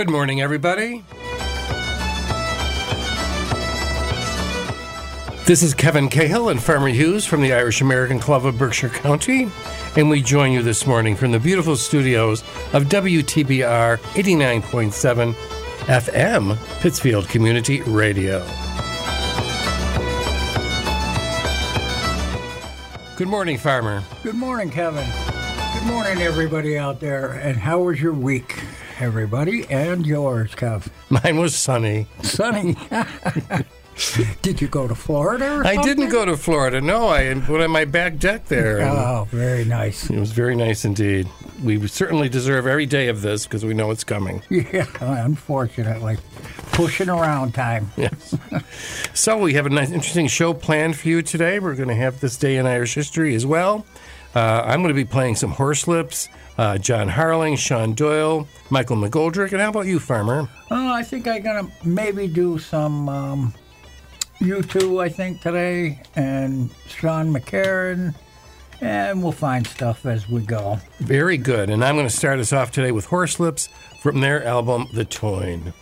Good morning, everybody. This is Kevin Cahill and Farmer Hughes from the Irish American Club of Berkshire County, and we join you this morning from the beautiful studios of WTBR 89.7 FM, Pittsfield Community Radio. Good morning, Farmer. Good morning, Kevin. Good morning, everybody out there. And how was your week, everybody? And yours, Kev. Mine was sunny. Sunny. Did you go to Florida? Or I didn't go to Florida. No, I put on my back deck there. Oh, very nice. It was very nice indeed. We certainly deserve every day of this because we know it's coming. Yeah, unfortunately. Pushing around time. Yes. so we have a nice, interesting show planned for you today. We're going to have this day in Irish history as well. Uh, I'm going to be playing some Horslips, uh, John Harling, Sean Doyle, Michael McGoldrick, and how about you, Farmer? Oh, I think I'm to maybe do some um, U2, I think, today, and Sean McCarran, and we'll find stuff as we go. Very good. And I'm going to start us off today with Horslips from their album The Táin.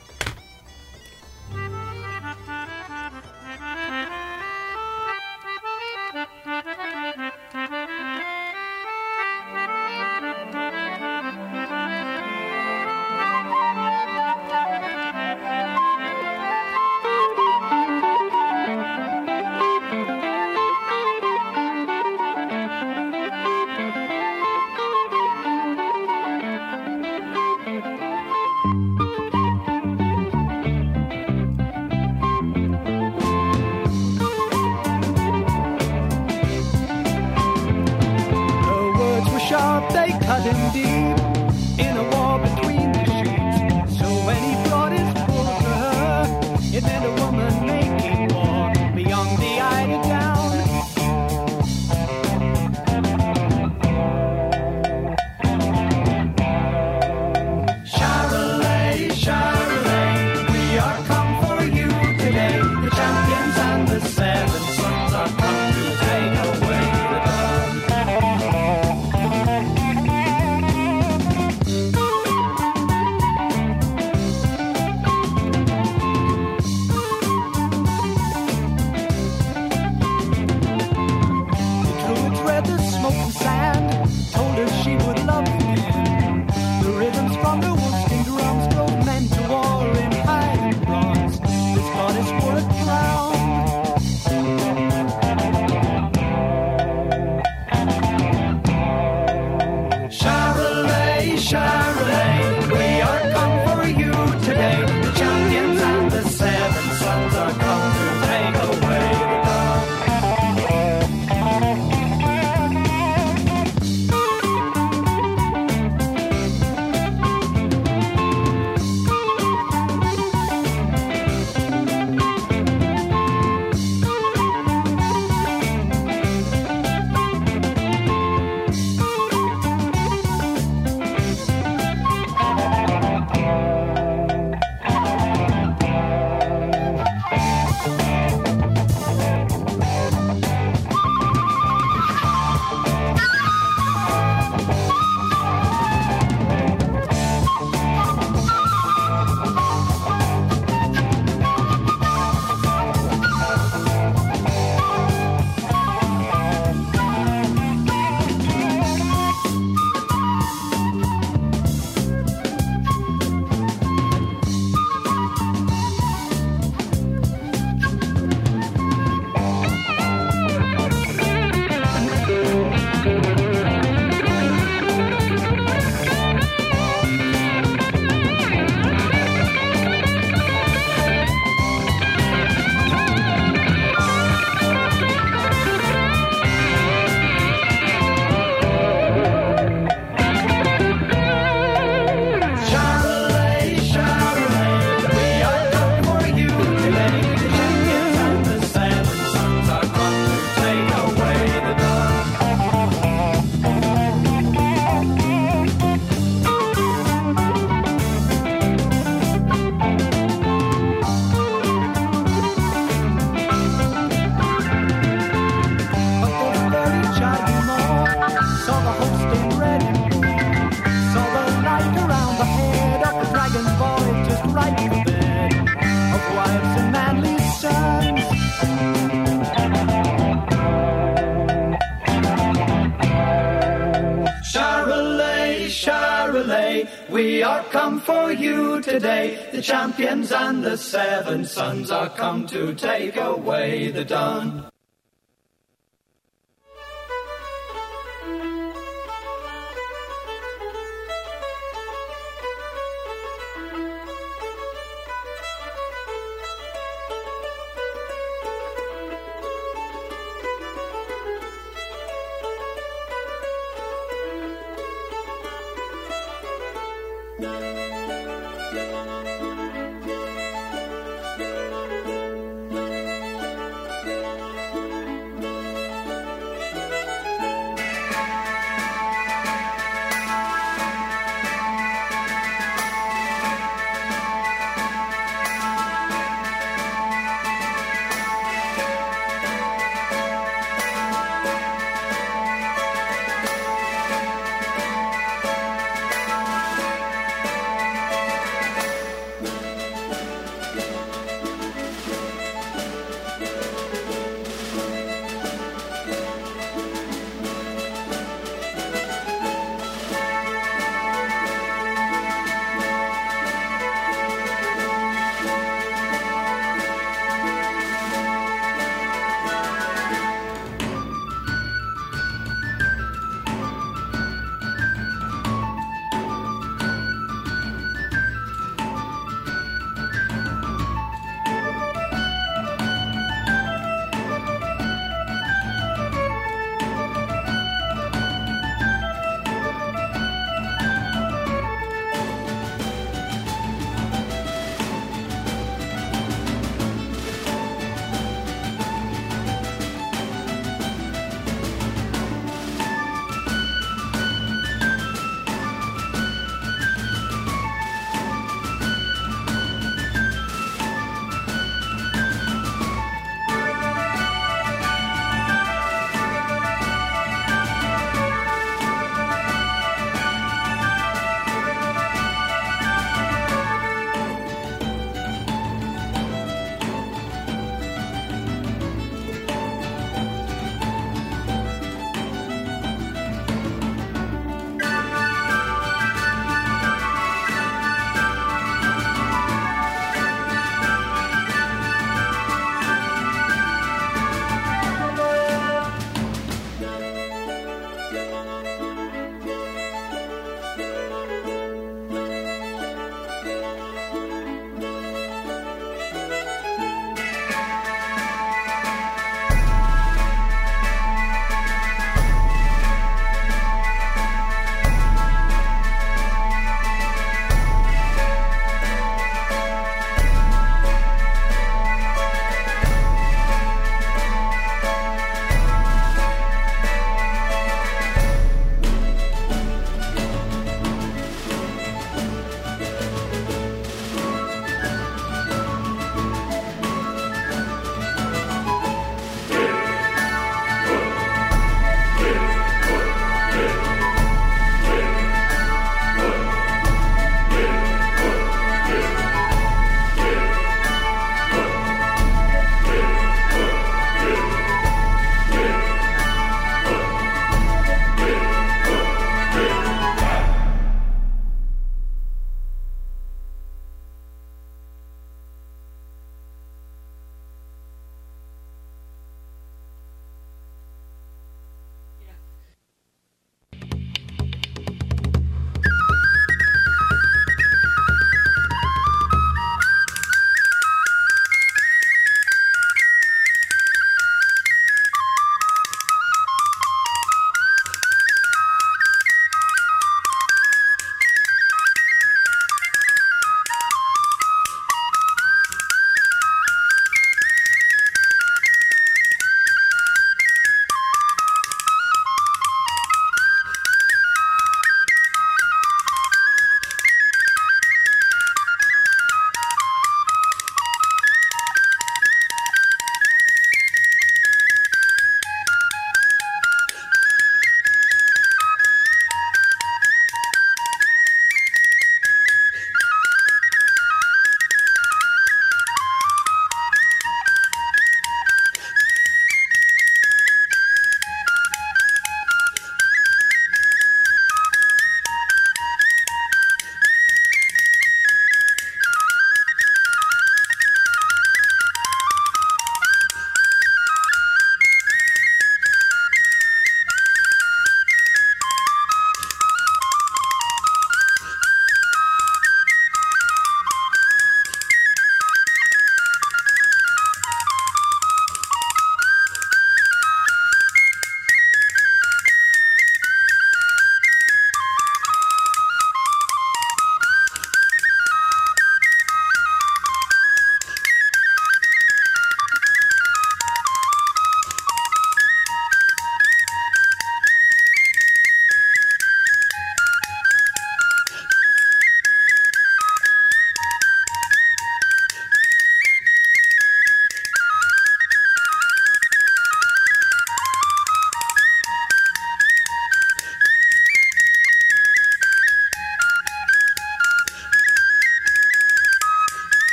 For you today. The champions and the seven sons are come to take away the Dun.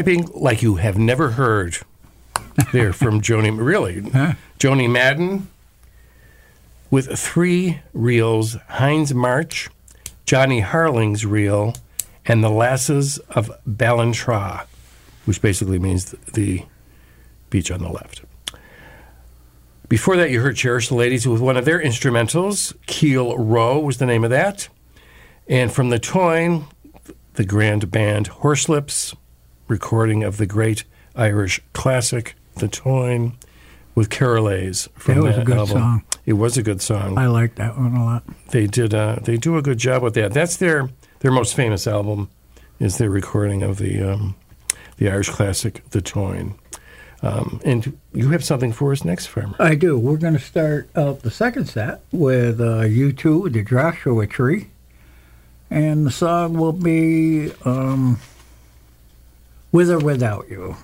Piping like you have never heard. There from Joanie, really, Huh? Joanie Madden with three reels: Heinz March, Johnny Harling's reel, and the Lasses of Ballantrae, which basically means the beach on the left. Before that, you heard Cherish the Ladies with one of their instrumentals. Keel Row was the name of that. And from the Táin, the grand band Horslips, recording of the great Irish classic, The Táin, with Carolays from That was a good album. song. It was a good song. I like that one a lot. they did. Uh, they do a good job with that. That's their their most famous album, is their recording of the um, the Irish classic, The Táin. Um, and you have something for us next, Farmer. I do. We're going to start out the second set with uh, U2, The Joshua Tree. And the song will be um, With or Without You.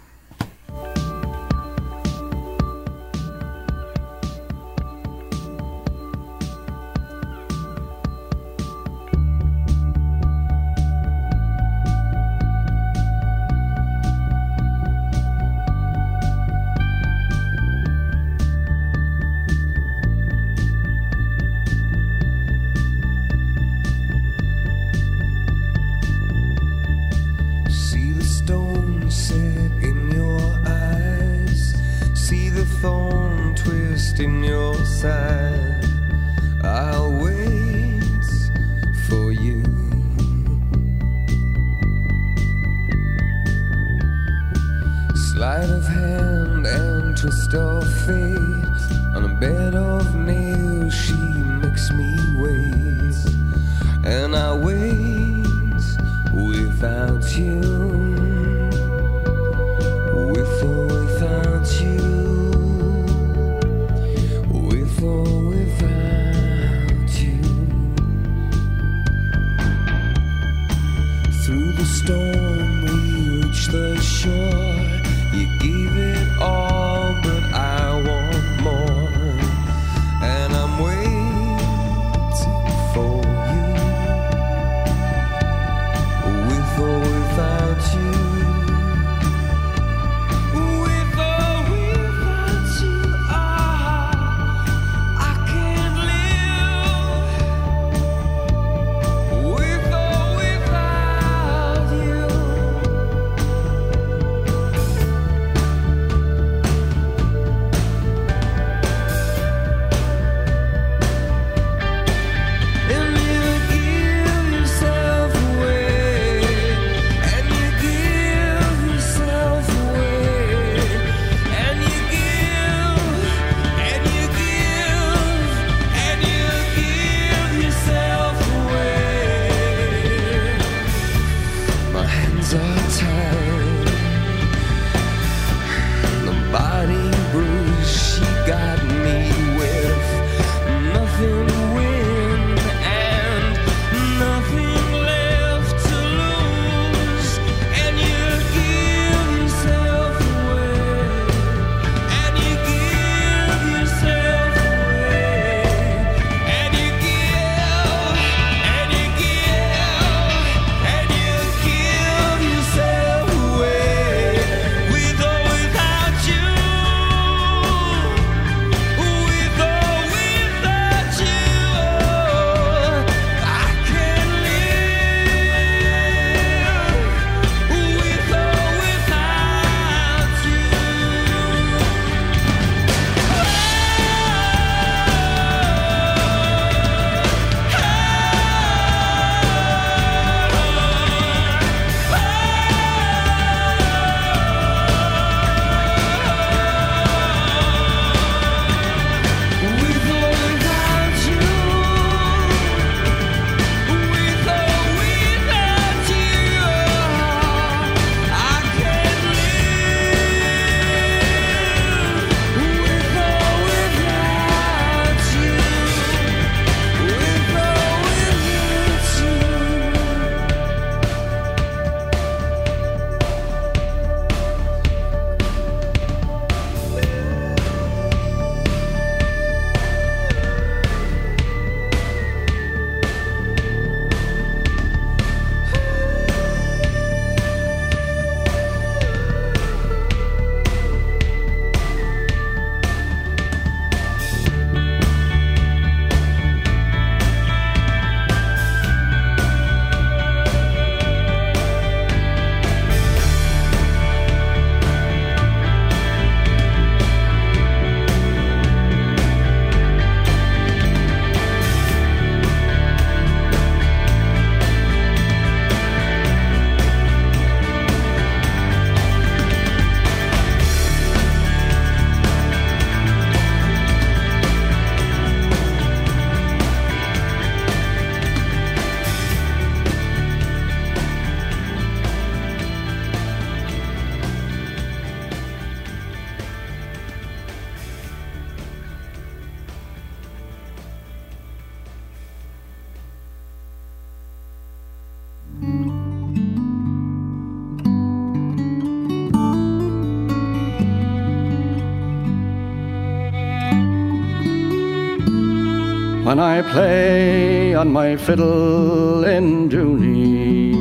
When I play on my fiddle in Dooney.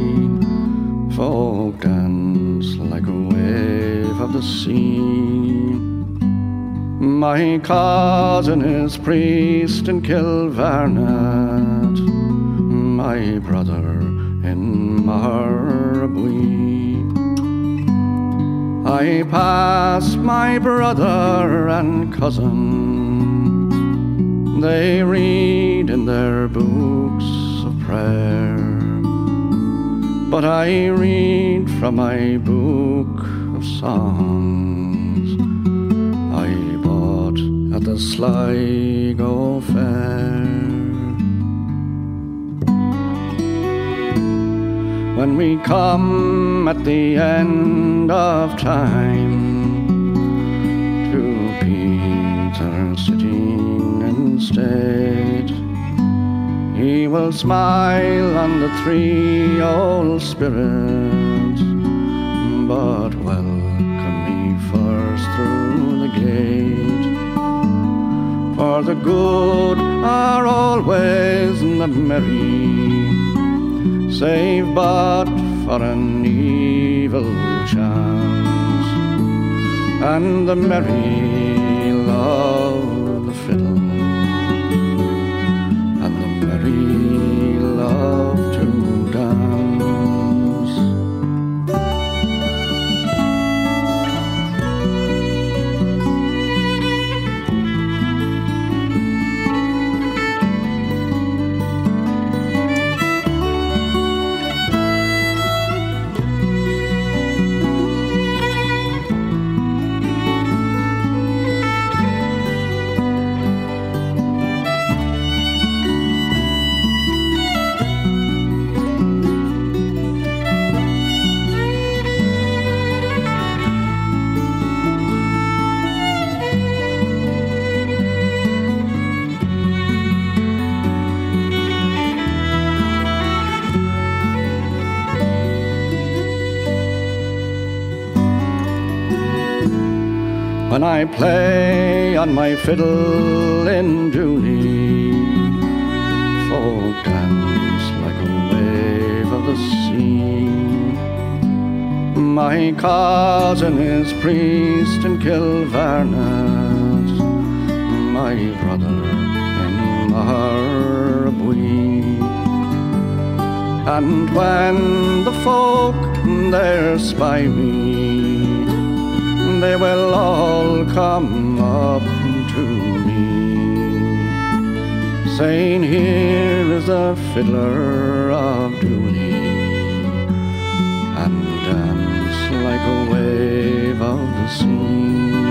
Folk dance like a wave of the sea. My cousin is priest in Kilvarnet, my brother in Mocharabuiee. I pass my brother and cousin, they read in their books of prayer. But I read from my book of songs I bought at the Sligo Fair. When we come at the end of time Peter sitting in state, he will smile on the three old spirits, but welcome me first through the gate. For the good are always the merry, save but for an evil chance, and the merry love of the fiddle, when I play on my fiddle in Dooney. Folk dance like a wave of the sea. My cousin is priest in Kilvarnet, my brother in Mocharabuiee. And when the folk there spy me, they will all come up to me, saying, Here is the fiddler of Dooney, and dance like a wave of the sea.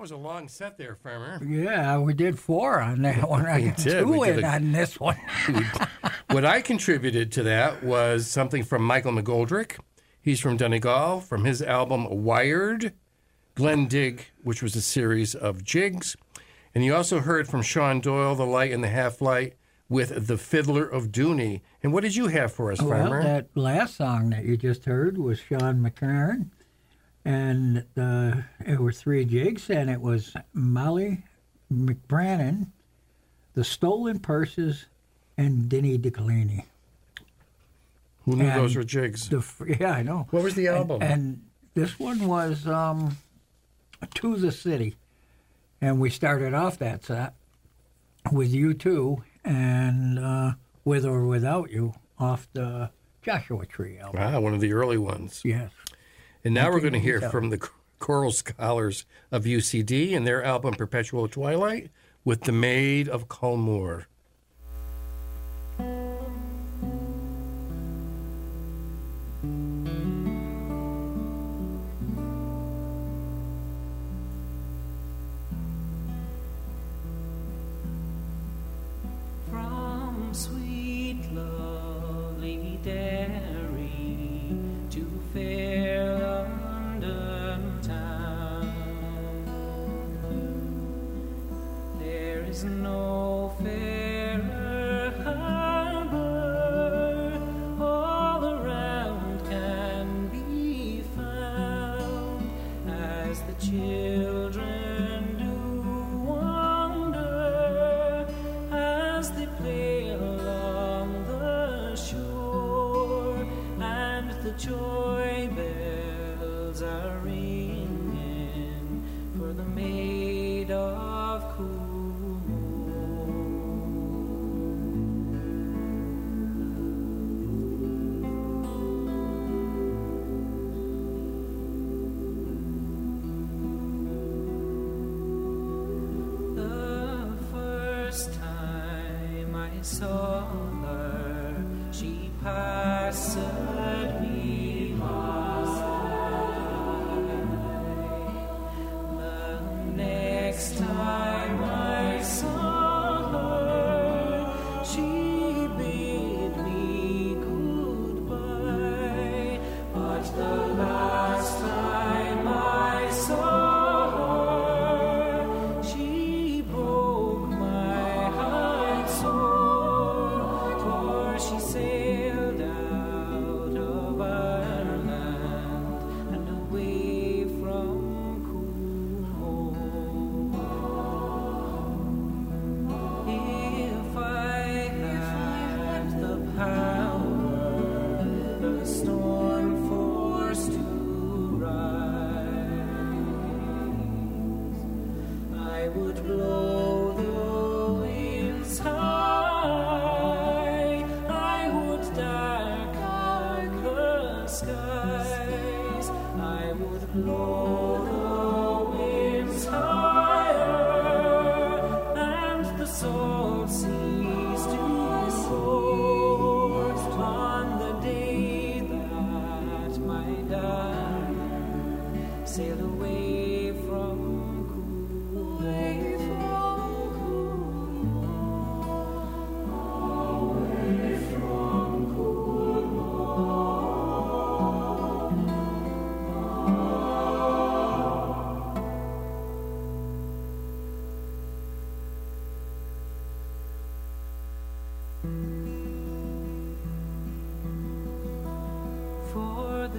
That was a long set there, Farmer. Yeah, we did four on that one. I got did. two We did in a- on this one. what I contributed to that was something from Michael McGoldrick. He's from Donegal, from his album Wired, Glenn Dig, which was a series of jigs. And you also heard from Sean Doyle, The Light and the Half Light, with The Fiddler of Dooney. And what did you have for us, Well, Farmer? that last song that you just heard was Sean McCarran, and uh, it were three jigs, and it was Molly McBrannan, The Stolen Purses, and Denny DeClini. Who knew and those were jigs? The yeah, I know. What was the album? And, and this one was um, To the City. And we started off that set with U2 and uh, With or Without You off the Joshua Tree album. ah, one of the early ones. Yes. And now we're going to hear 1987. from the choral scholars of UCD and their album Perpetual Twilight with The Maid of Culmore.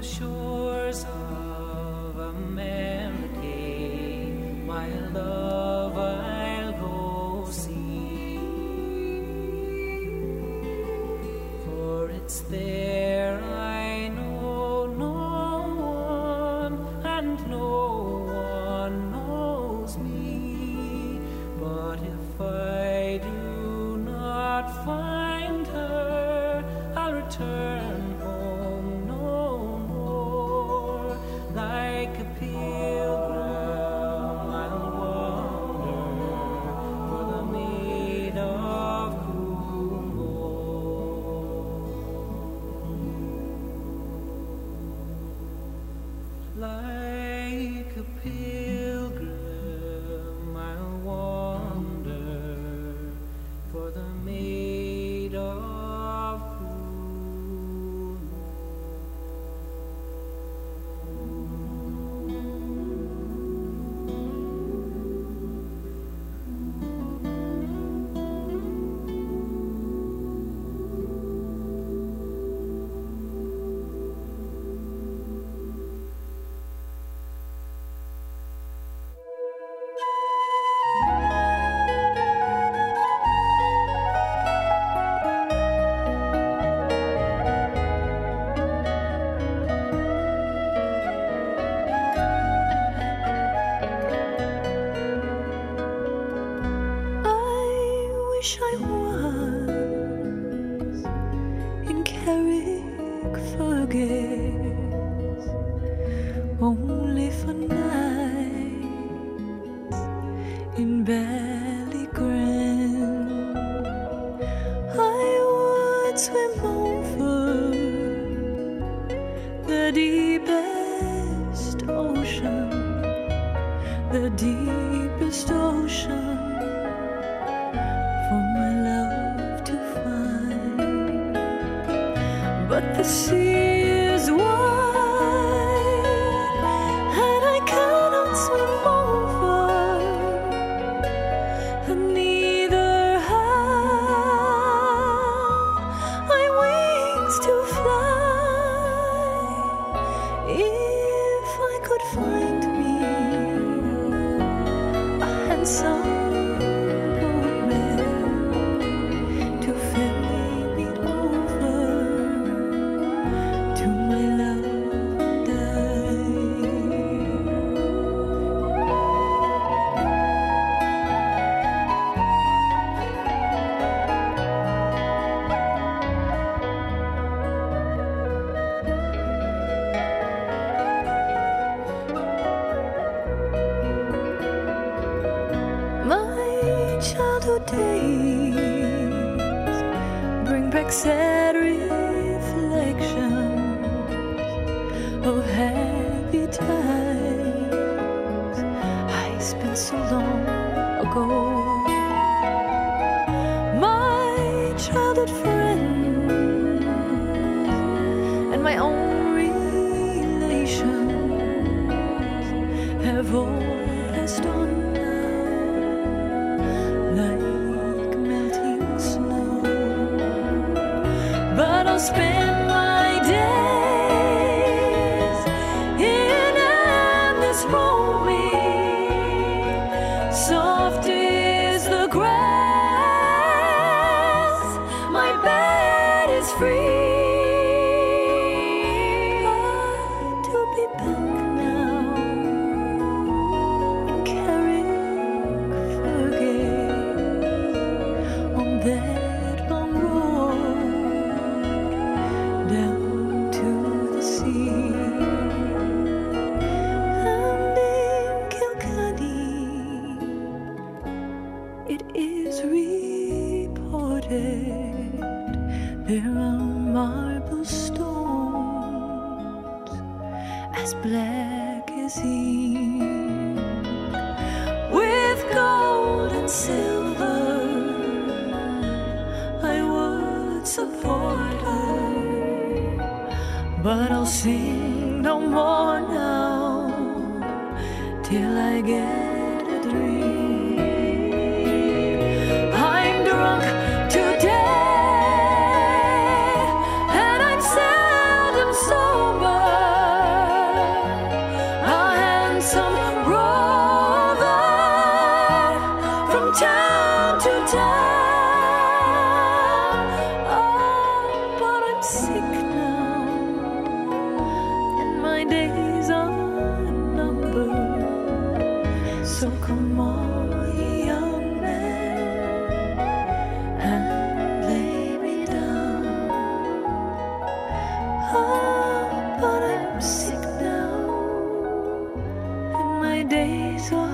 The shores spend days are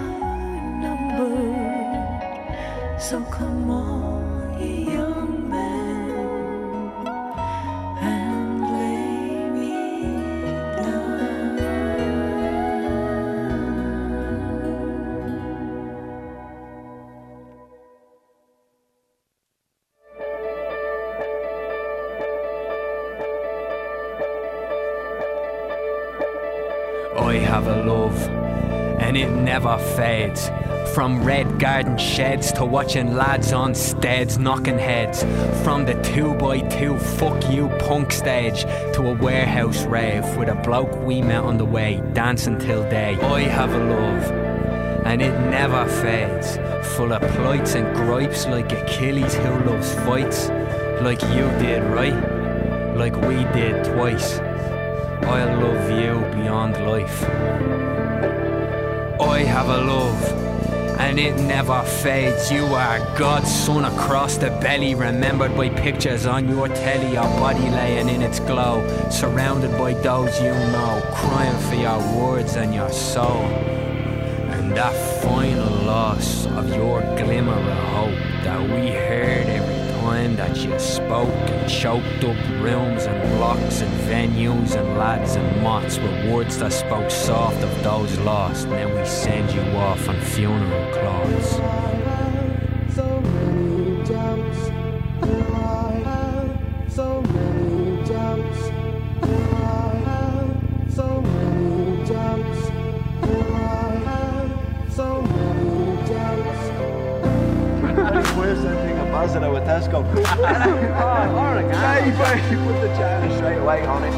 numbered. So come on, never fades. From red garden sheds to watching lads on steads knocking heads. From the 2x2 fuck you punk stage to a warehouse rave with a bloke we met on the way dancing till day. I have a love, and it never fades. Full of plights and gripes like Achilles who loves fights. Like you did, right? Like we did twice. I love you beyond life. I have a love, and it never fades. You are God's son across the belly, remembered by pictures on your telly, your body laying in its glow, surrounded by those you know, crying for your words and your soul. And that final loss of your glimmer of hope that we heard every time that you spoke and choked up rooms and blocks and venues and lads and mots with words that spoke soft of those lost. Now we send you off on funeral cloths. Alright, yeah, you put the china straight away on it.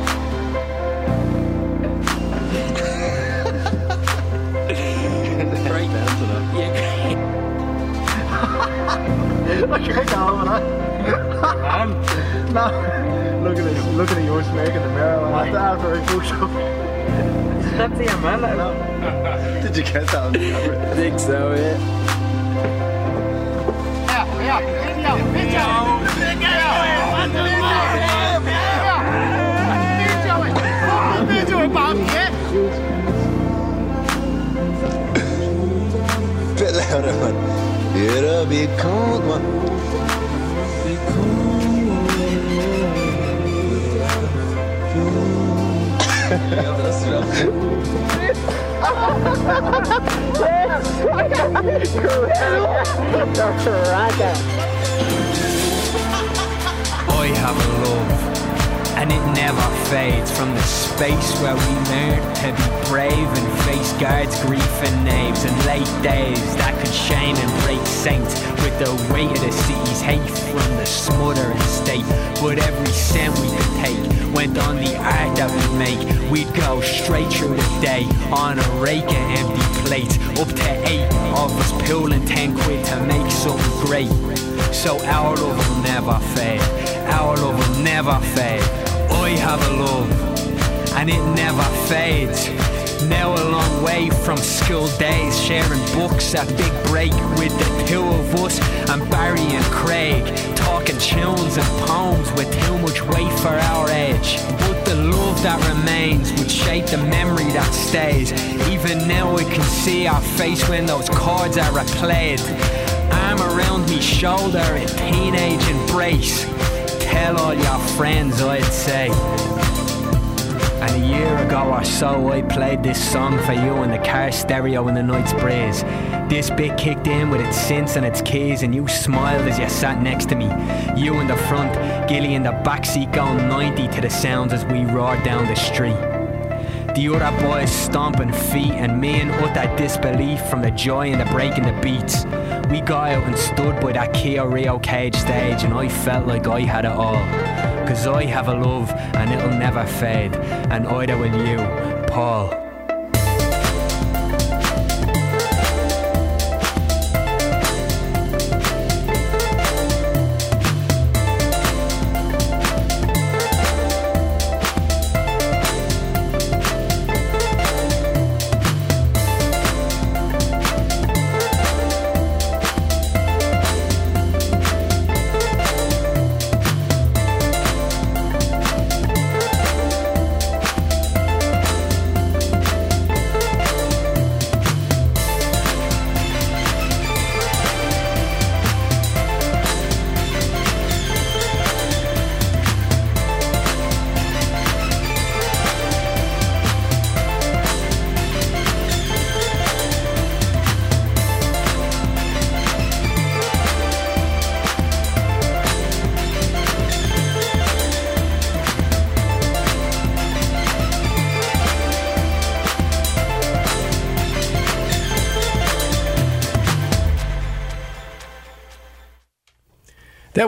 Right. Yeah. I can't go on No, looking at looking at your smirk in the mirror like that after I pushed up. Step to your man. Did you get that on the camera? I think so, yeah. Bit louder, man. It'll be cold, man. I have a love, and it never fades from the space where we learn to be brave and face guards, grief and knaves, and late days that could shame and break saints with the weight of the city's hate from the smothering state. But every cent we could take went on the art that we make. We'd go straight through the day on a rake of empty plates, up to eight of us pulling ten quid to make something great. So our love will never fade. Our love will never fade. I have a love, and it never fades. Now a long way from school days, sharing books at Big Break with the two of us and Barry and Craig, talking tunes and poems with too much weight for our age. But the love that remains would shape the memory that stays. Even now we can see our face when those chords are replayed. Arm around me shoulder in teenage embrace. Tell all your friends, I'd say. And a year ago or so, I played this song for you in the car stereo in the night's breeze. This bit kicked in with its synths and its keys, and you smiled as you sat next to me. You in the front, Gilly in the backseat going 90 to the sounds as we roared down the street. The other boys stomping feet and me in utter disbelief from the joy and the break breaking the beats. We got out and stood by that Kia Rio cage stage and I felt like I had it all. Cause I have a love and it'll never fade. And either will you, Paul.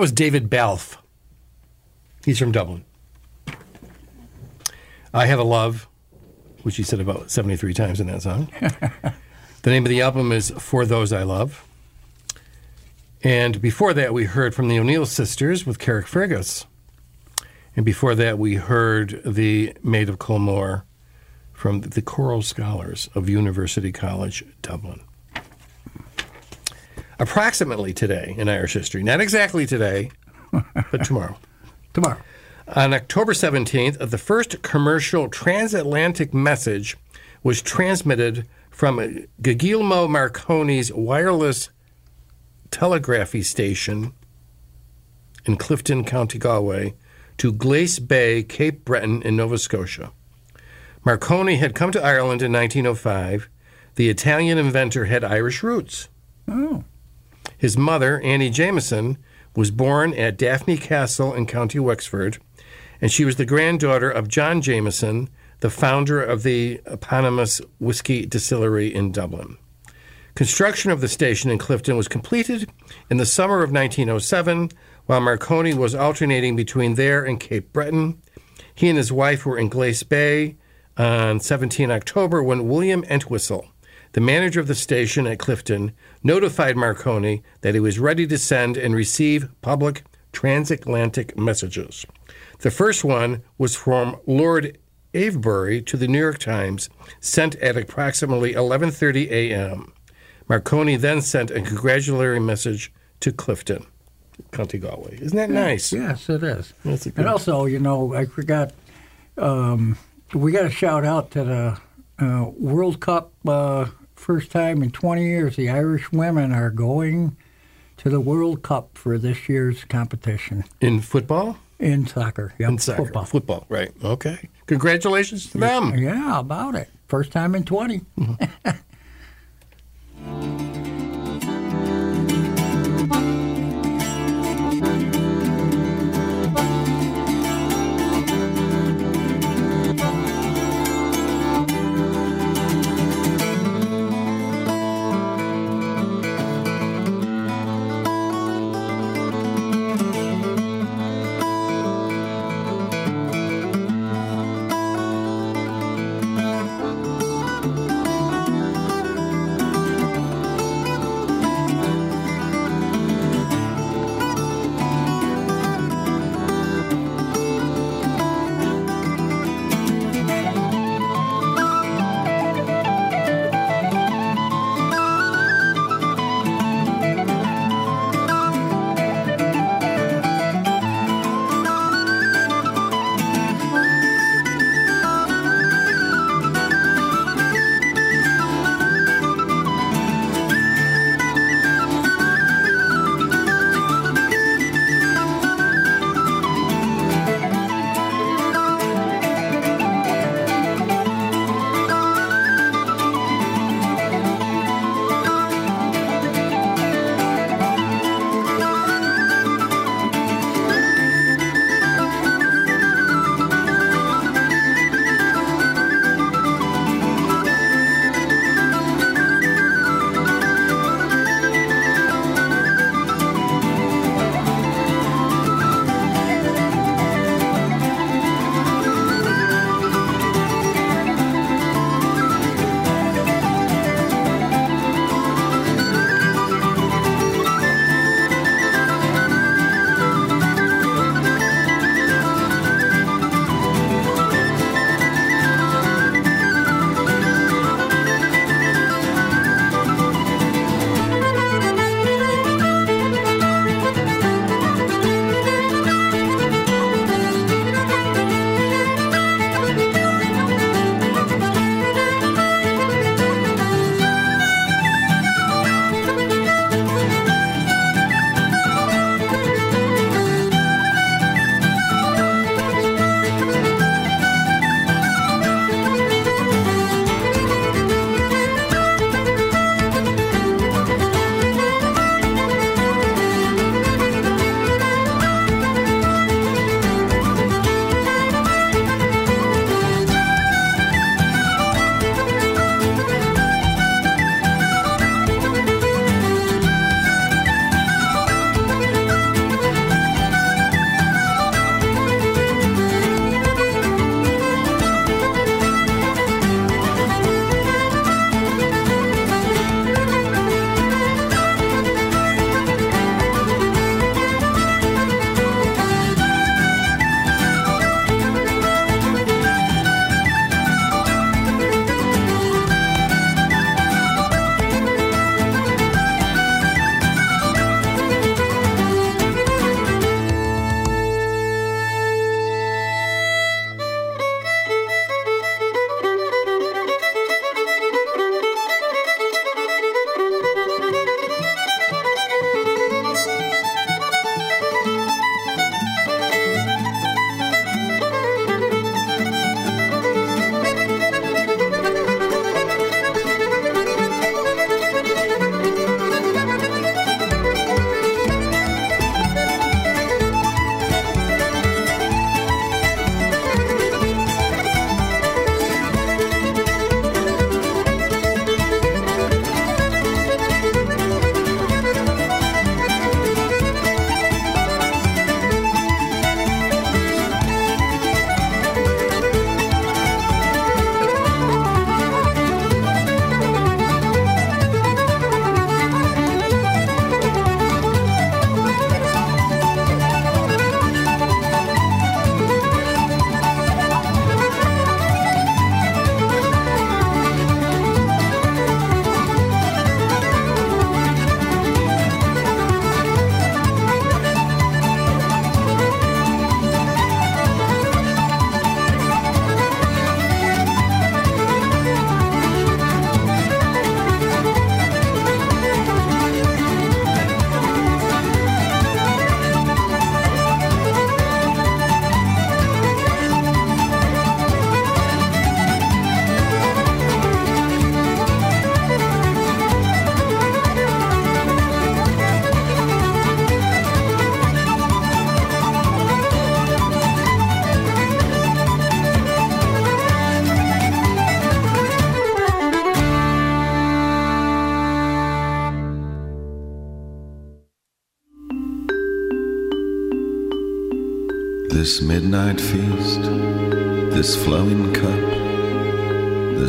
Was David Balfe. He's from Dublin. I Have a Love, which he said about 73 times in that song. the name of the album is For Those I Love. And before that, we heard from the O'Neill sisters with Carrickfergus. And before that, we heard the Maid of Culmore from the Choral Scholars of University College, Dublin. Approximately today in Irish history, not exactly today, but tomorrow. Tomorrow. On October 17th, the first commercial transatlantic message was transmitted from Guglielmo Marconi's wireless telegraphy station in Clifden, County Galway, to Glace Bay, Cape Breton, in Nova Scotia. Marconi had come to Ireland in 1905. The Italian inventor had Irish roots. Oh. His mother, Annie Jameson, was born at Daphne Castle in County Wexford, and she was the granddaughter of John Jameson, the founder of the eponymous whiskey distillery in Dublin. Construction of the station in Clifden was completed in the summer of 1907, while Marconi was alternating between there and Cape Breton. He and his wife were in Glace Bay on 17 October when William Entwistle, the manager of the station at Clifden, notified Marconi that he was ready to send and receive public transatlantic messages. The first one was from Lord Avebury to the New York Times, sent at approximately 11:30 a.m. Marconi then sent a congratulatory message to Clifden, County Galway. Isn't that nice? Yes, it is. That's a good- And also, you know, I forgot, um, we got to shout out to the uh, World Cup. Uh, first time in 20 years, the Irish women are going to the World Cup for this year's competition In football? in soccer. Yep, In soccer. football. Football, right. Okay. Congratulations to them. Yeah, about it. First time in 20. This mm-hmm.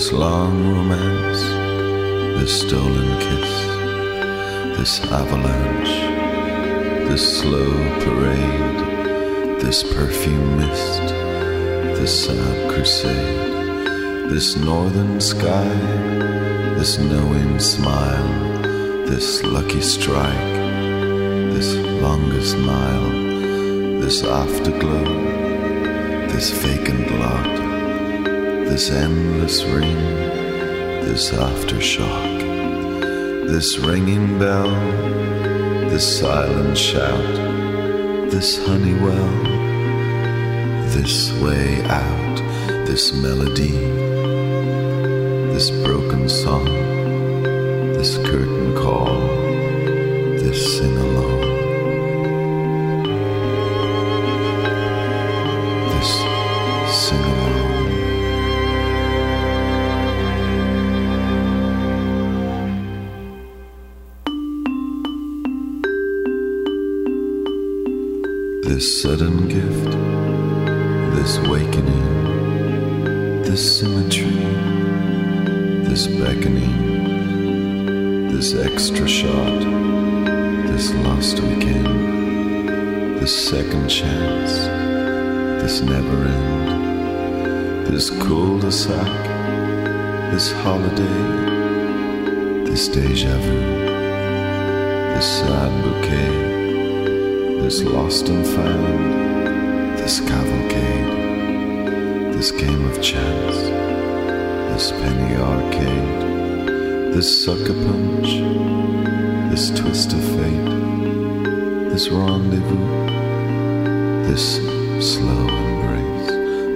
this long romance, this stolen kiss, this avalanche, this slow parade, this perfume mist, this sad crusade, this northern sky, this knowing smile, this lucky strike, this longest mile, this afterglow, this vacant lot, this endless ring, this aftershock, this ringing bell, this silent shout, this honey well, this way out, this melody, this broken song, this curtain call, cul-de-sac, this holiday, this deja vu, this sad bouquet, this lost and found, this cavalcade, this game of chance, this penny arcade, this sucker punch, this twist of fate, this rendezvous, this slow embrace,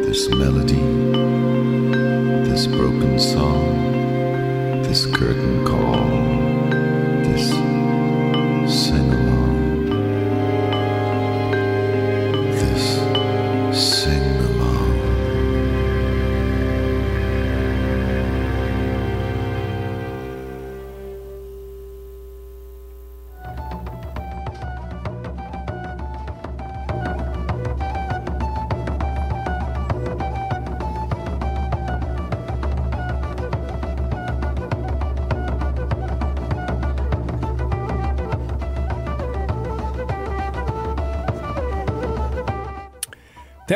this melody, curtain call,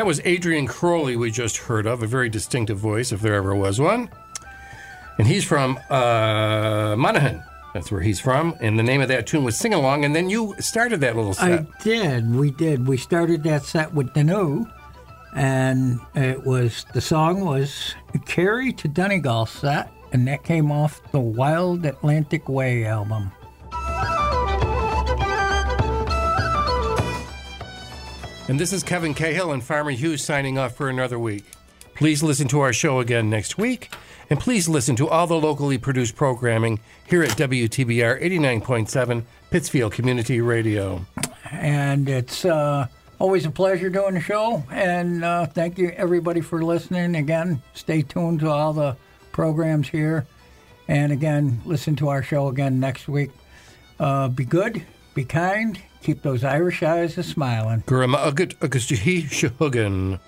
That was Adrian Crowley we just heard of, a very distinctive voice, if there ever was one. And he's from uh, Monaghan. That's where he's from. And the name of that tune was Sing Along. And then you started that little set. I did. We did. We started that set with Danu, and it was the song was "Carry to Donegal" set, and that came off the Wild Atlantic Way album. And this is Kevin Cahill and Farmer Hughes signing off for another week. Please listen to our show again next week, and please listen to all the locally produced programming here at WTBR 89.7 Pittsfield Community Radio. And it's uh, always a pleasure doing the show. And uh, thank you everybody for listening. Again, stay tuned to all the programs here. And again, listen to our show again next week. Uh, be good, be kind, keep those Irish eyes a smiling. Gurama Ugut August Shahugan.